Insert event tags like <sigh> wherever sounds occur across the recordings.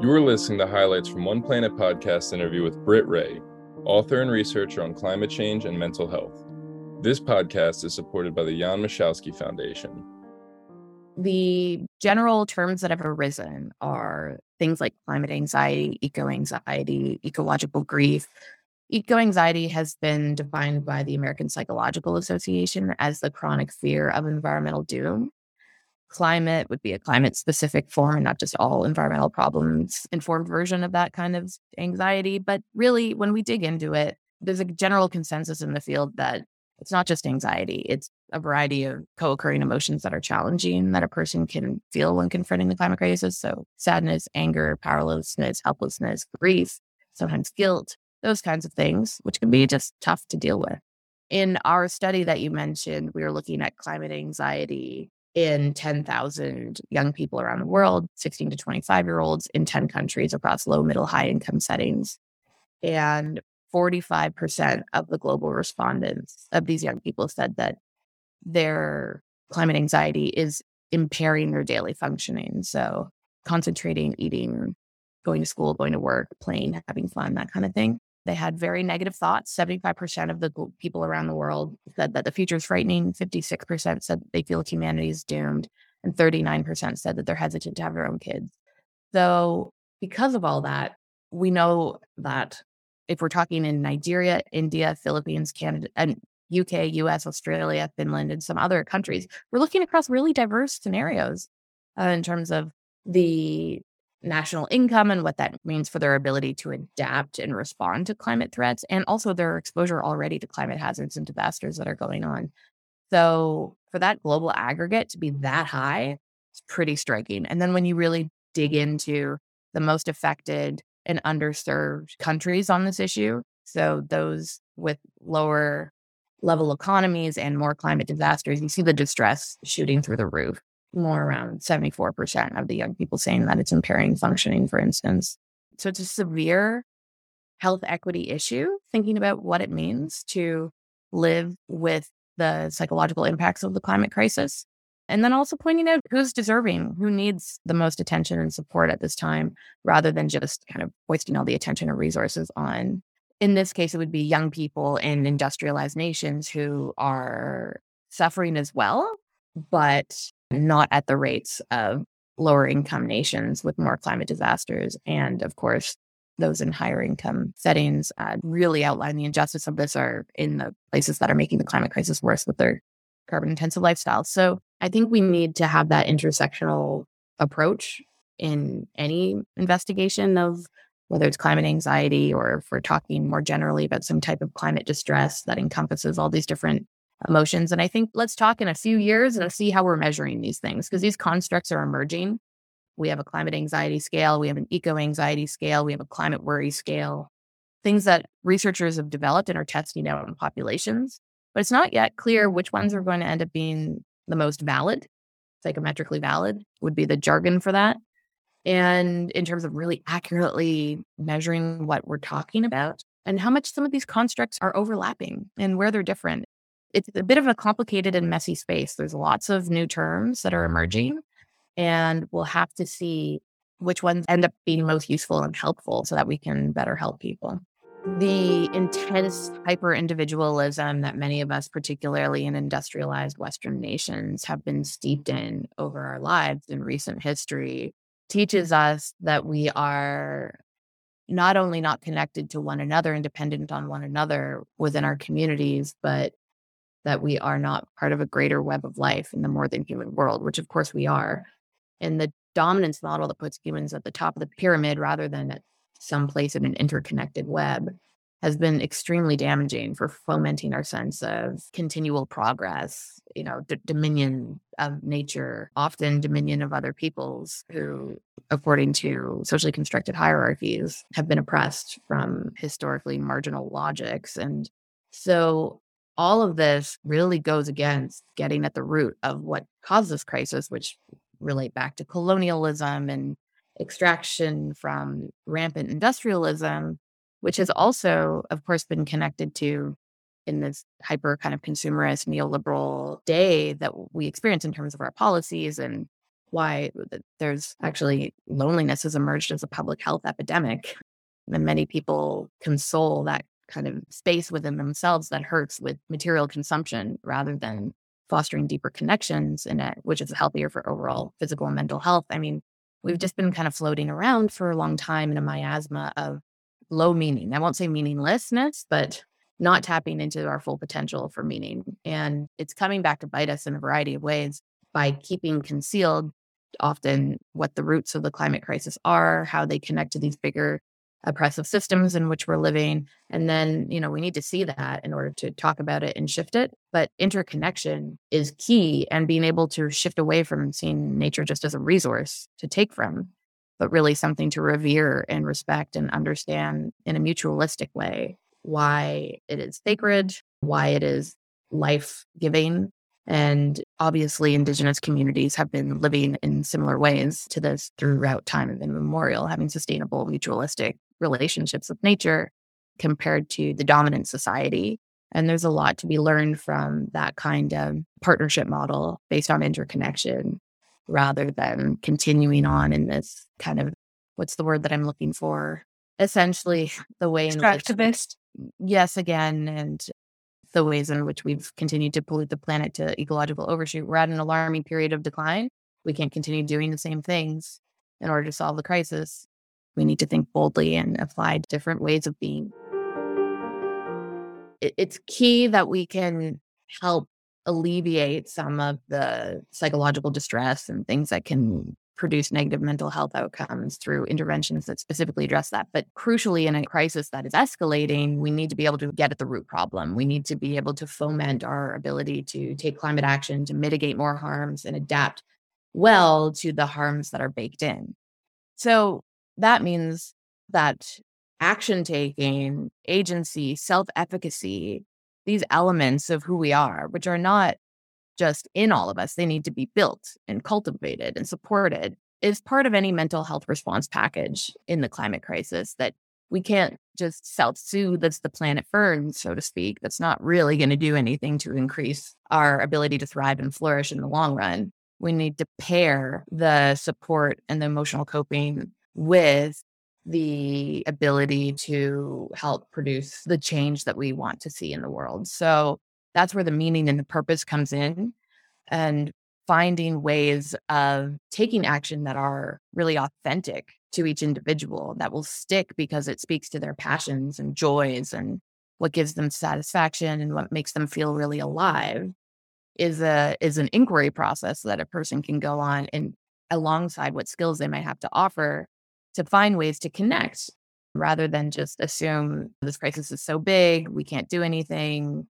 You are listening to highlights from One Planet podcast interview with Britt Wray, author and researcher on climate change and mental health. This podcast is supported by the Jan Michalski Foundation. The general terms that have arisen are things like climate anxiety, eco anxiety, ecological grief. Eco anxiety has been defined by the American Psychological Association as the chronic fear of environmental doom. Climate would be a climate specific form and not just all environmental problems informed version of that kind of anxiety. But really, when we dig into it, there's a general consensus in the field that it's not just anxiety, it's a variety of co occurring emotions that are challenging that a person can feel when confronting the climate crisis. So, sadness, anger, powerlessness, helplessness, grief, sometimes guilt, those kinds of things, which can be just tough to deal with. In our study that you mentioned, we were looking at climate anxiety in 10,000 young people around the world, 16 to 25 year olds in 10 countries across low, middle, high income settings. And 45% of the global respondents of these young people said that their climate anxiety is impairing their daily functioning. So, concentrating, eating, going to school, going to work, playing, having fun, that kind of thing. They had very negative thoughts. 75% of the people around the world said that the future is frightening. 56% said they feel humanity is doomed. And 39% said that they're hesitant to have their own kids. So, because of all that, we know that if we're talking in Nigeria, India, Philippines, Canada, and UK, US, Australia, Finland, and some other countries, we're looking across really diverse scenarios uh, in terms of the national income and what that means for their ability to adapt and respond to climate threats, and also their exposure already to climate hazards and disasters that are going on. So, for that global aggregate to be that high, it's pretty striking. And then when you really dig into the most affected and underserved countries on this issue. So those with lower level economies and more climate disasters, you see the distress shooting through the roof. More around 74% of the young people saying that it's impairing functioning, for instance. So it's a severe health equity issue, thinking about what it means to live with the psychological impacts of the climate crisis. And then also pointing out who's deserving, who needs the most attention and support at this time, rather than just kind of wasting all the attention and resources on, in this case, it would be young people in industrialized nations who are suffering as well, but not at the rates of lower income nations with more climate disasters. And of course, those in higher income settings uh, really outline the injustice of this are in the places that are making the climate crisis worse with their carbon intensive lifestyles. So I think we need to have that intersectional approach in any investigation of whether it's climate anxiety or if we're talking more generally about some type of climate distress that encompasses all these different emotions. And I think let's talk in a few years and see how we're measuring these things because these constructs are emerging. We have a climate anxiety scale, we have an eco anxiety scale, we have a climate worry scale, things that researchers have developed and are testing out in populations. But it's not yet clear which ones are going to end up being the most valid, psychometrically valid would be the jargon for that. And in terms of really accurately measuring what we're talking about and how much some of these constructs are overlapping and where they're different. It's a bit of a complicated and messy space. There's lots of new terms that are mm-hmm. emerging, and we'll have to see which ones end up being most useful and helpful so that we can better help people. The intense hyper individualism that many of us, particularly in industrialized Western nations, have been steeped in over our lives in recent history teaches us that we are not only not connected to one another and dependent on one another within our communities, but that we are not part of a greater web of life in the more than human world, which of course we are. And the dominance model that puts humans at the top of the pyramid rather than at some place in an interconnected web has been extremely damaging for fomenting our sense of continual progress, you know, d- dominion of nature, often dominion of other peoples who, according to socially constructed hierarchies, have been oppressed from historically marginal logics. And so all of this really goes against getting at the root of what caused this crisis, which relate back to colonialism and extraction from rampant industrialism, which has also, of course, been connected to in this hyper kind of consumerist neoliberal day that we experience in terms of our policies and why there's actually loneliness has emerged as a public health epidemic. And many people console that kind of space within themselves that hurts with material consumption rather than fostering deeper connections in it, which is healthier for overall physical and mental health. I mean, we've just been kind of floating around for a long time in a miasma of low meaning. I won't say meaninglessness, but not tapping into our full potential for meaning. And it's coming back to bite us in a variety of ways by keeping concealed often what the roots of the climate crisis are, how they connect to these bigger oppressive systems in which we're living. And then, you know, we need to see that in order to talk about it and shift it. But interconnection is key and being able to shift away from seeing nature just as a resource to take from, but really something to revere and respect and understand in a mutualistic way why it is sacred, why it is life giving, and obviously, Indigenous communities have been living in similar ways to this throughout time and immemorial, having sustainable, mutualistic relationships with nature compared to the dominant society. And there's a lot to be learned from that kind of partnership model based on interconnection rather than continuing on in this kind of what's the word that I'm looking for? Essentially, <laughs> the way in which. Yes, again. And the ways in which we've continued to pollute the planet to ecological overshoot. We're at an alarming period of decline. We can't continue doing the same things in order to solve the crisis. We need to think boldly and apply different ways of being. It's key that we can help alleviate some of the psychological distress and things that can produce negative mental health outcomes through interventions that specifically address that. But crucially, in a crisis that is escalating, we need to be able to get at the root problem. We need to be able to foment our ability to take climate action, to mitigate more harms, and adapt well to the harms that are baked in. So that means that action taking, agency, self efficacy, these elements of who we are, which are not just in all of us. They need to be built and cultivated and supported is part of any mental health response package in the climate crisis that we can't just self soothe as the planet burns, so to speak. That's not really going to do anything to increase our ability to thrive and flourish in the long run. We need to pair the support and the emotional coping with the ability to help produce the change that we want to see in the world. So that's where the meaning and the purpose comes in and finding ways of taking action that are really authentic to each individual that will stick because it speaks to their passions and joys and what gives them satisfaction and what makes them feel really alive is a is an inquiry process that a person can go on and alongside what skills they might have to offer to find ways to connect rather than just assume this crisis is so big we can't do anything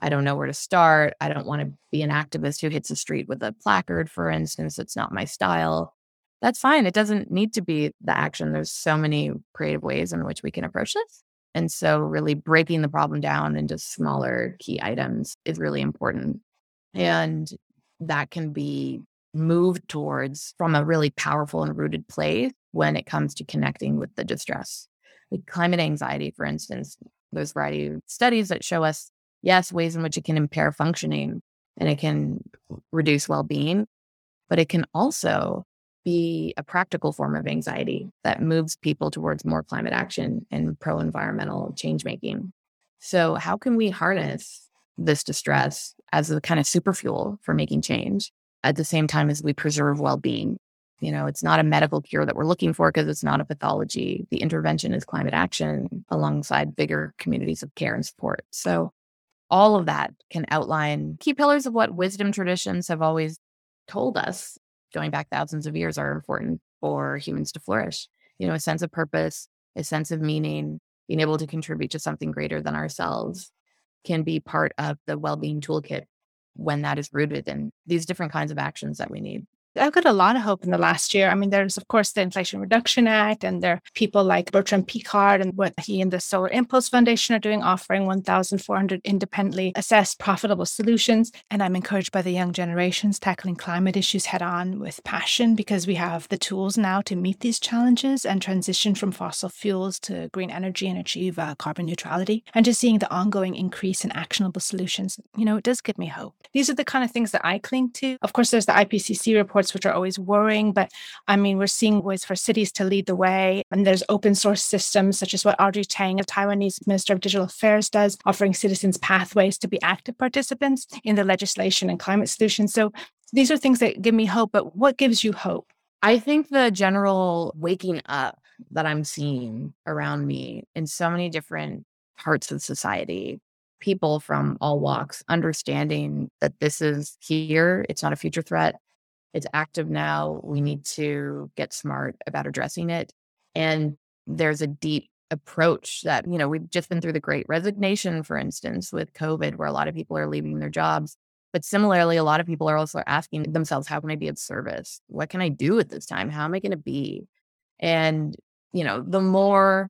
I don't know where to start. I don't want to be an activist who hits the street with a placard, for instance. It's not my style. That's fine. It doesn't need to be the action. There's so many creative ways in which we can approach this. And so, really breaking the problem down into smaller key items is really important. And that can be moved towards from a really powerful and rooted place when it comes to connecting with the distress. Like climate anxiety, for instance, there's a variety of studies that show us yes, ways in which it can impair functioning and it can reduce well being, but it can also be a practical form of anxiety that moves people towards more climate action and pro environmental change making. So, how can we harness this distress as a kind of super fuel for making change at the same time as we preserve well being? You know, it's not a medical cure that we're looking for because it's not a pathology. The intervention is climate action alongside bigger communities of care and support. So, all of that can outline key pillars of what wisdom traditions have always told us going back thousands of years are important for humans to flourish. You know, a sense of purpose, a sense of meaning, being able to contribute to something greater than ourselves can be part of the well-being toolkit when that is rooted in these different kinds of actions that we need. I've got a lot of hope in the last year. I mean, there's, of course, the Inflation Reduction Act, and there are people like Bertrand Piccard and what he and the Solar Impulse Foundation are doing, offering 1,400 independently assessed profitable solutions. And I'm encouraged by the young generations tackling climate issues head on with passion because we have the tools now to meet these challenges and transition from fossil fuels to green energy and achieve uh, carbon neutrality. And just seeing the ongoing increase in actionable solutions, you know, it does give me hope. These are the kind of things that I cling to. Of course, there's the IPCC reports which are always worrying. But I mean, we're seeing ways for cities to lead the way. And there's open source systems, such as what Audrey Tang, a Taiwanese Minister of Digital Affairs, does, offering citizens pathways to be active participants in the legislation and climate solutions. So these are things that give me hope. But what gives you hope? I think the general waking up that I'm seeing around me in so many different parts of society, people from all walks understanding that this is here, it's not a future threat, it's active now. We need to get smart about addressing it. And there's a deep approach that, you know, we've just been through the great resignation, for instance, with COVID, where a lot of people are leaving their jobs. But similarly, a lot of people are also asking themselves, how can I be of service? What can I do at this time? How am I going to be? And, you know, the more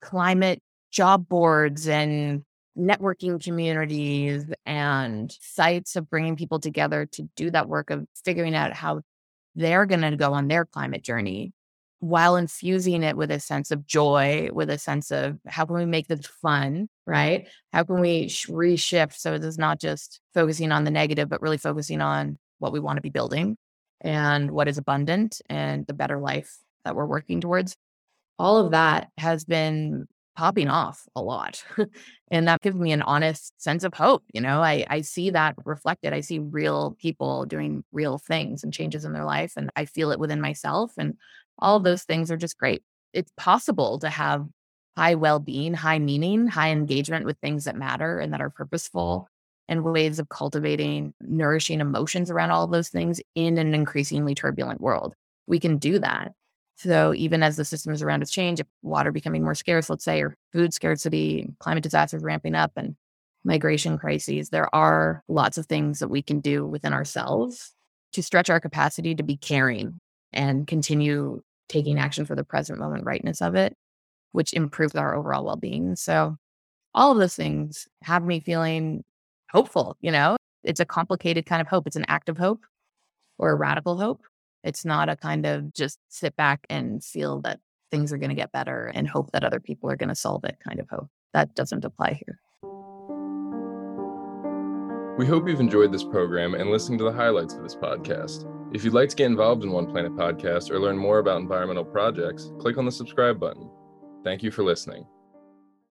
climate job boards and networking communities and sites of bringing people together to do that work of figuring out how they're going to go on their climate journey while infusing it with a sense of joy, with a sense of how can we make this fun, right? How can we reshift so it's not just focusing on the negative, but really focusing on what we want to be building and what is abundant and the better life that we're working towards. All of that has been popping off a lot. <laughs> and that gives me an honest sense of hope. You know, I, I see that reflected. I see real people doing real things and changes in their life. And I feel it within myself. And all of those things are just great. It's possible to have high well being, high meaning, high engagement with things that matter and that are purposeful and ways of cultivating nourishing emotions around all of those things in an increasingly turbulent world. We can do that. So even as the systems around us change, water becoming more scarce, let's say, or food scarcity, climate disasters ramping up, and migration crises, there are lots of things that we can do within ourselves to stretch our capacity to be caring and continue taking action for the present moment rightness of it, which improves our overall well being. So all of those things have me feeling hopeful. You know, it's a complicated kind of hope. It's an active hope or a radical hope. It's not a kind of just sit back and feel that things are going to get better and hope that other people are going to solve it kind of hope. That doesn't apply here. We hope you've enjoyed this program and listening to the highlights of this podcast. If you'd like to get involved in One Planet Podcast or learn more about environmental projects, click on the subscribe button. Thank you for listening.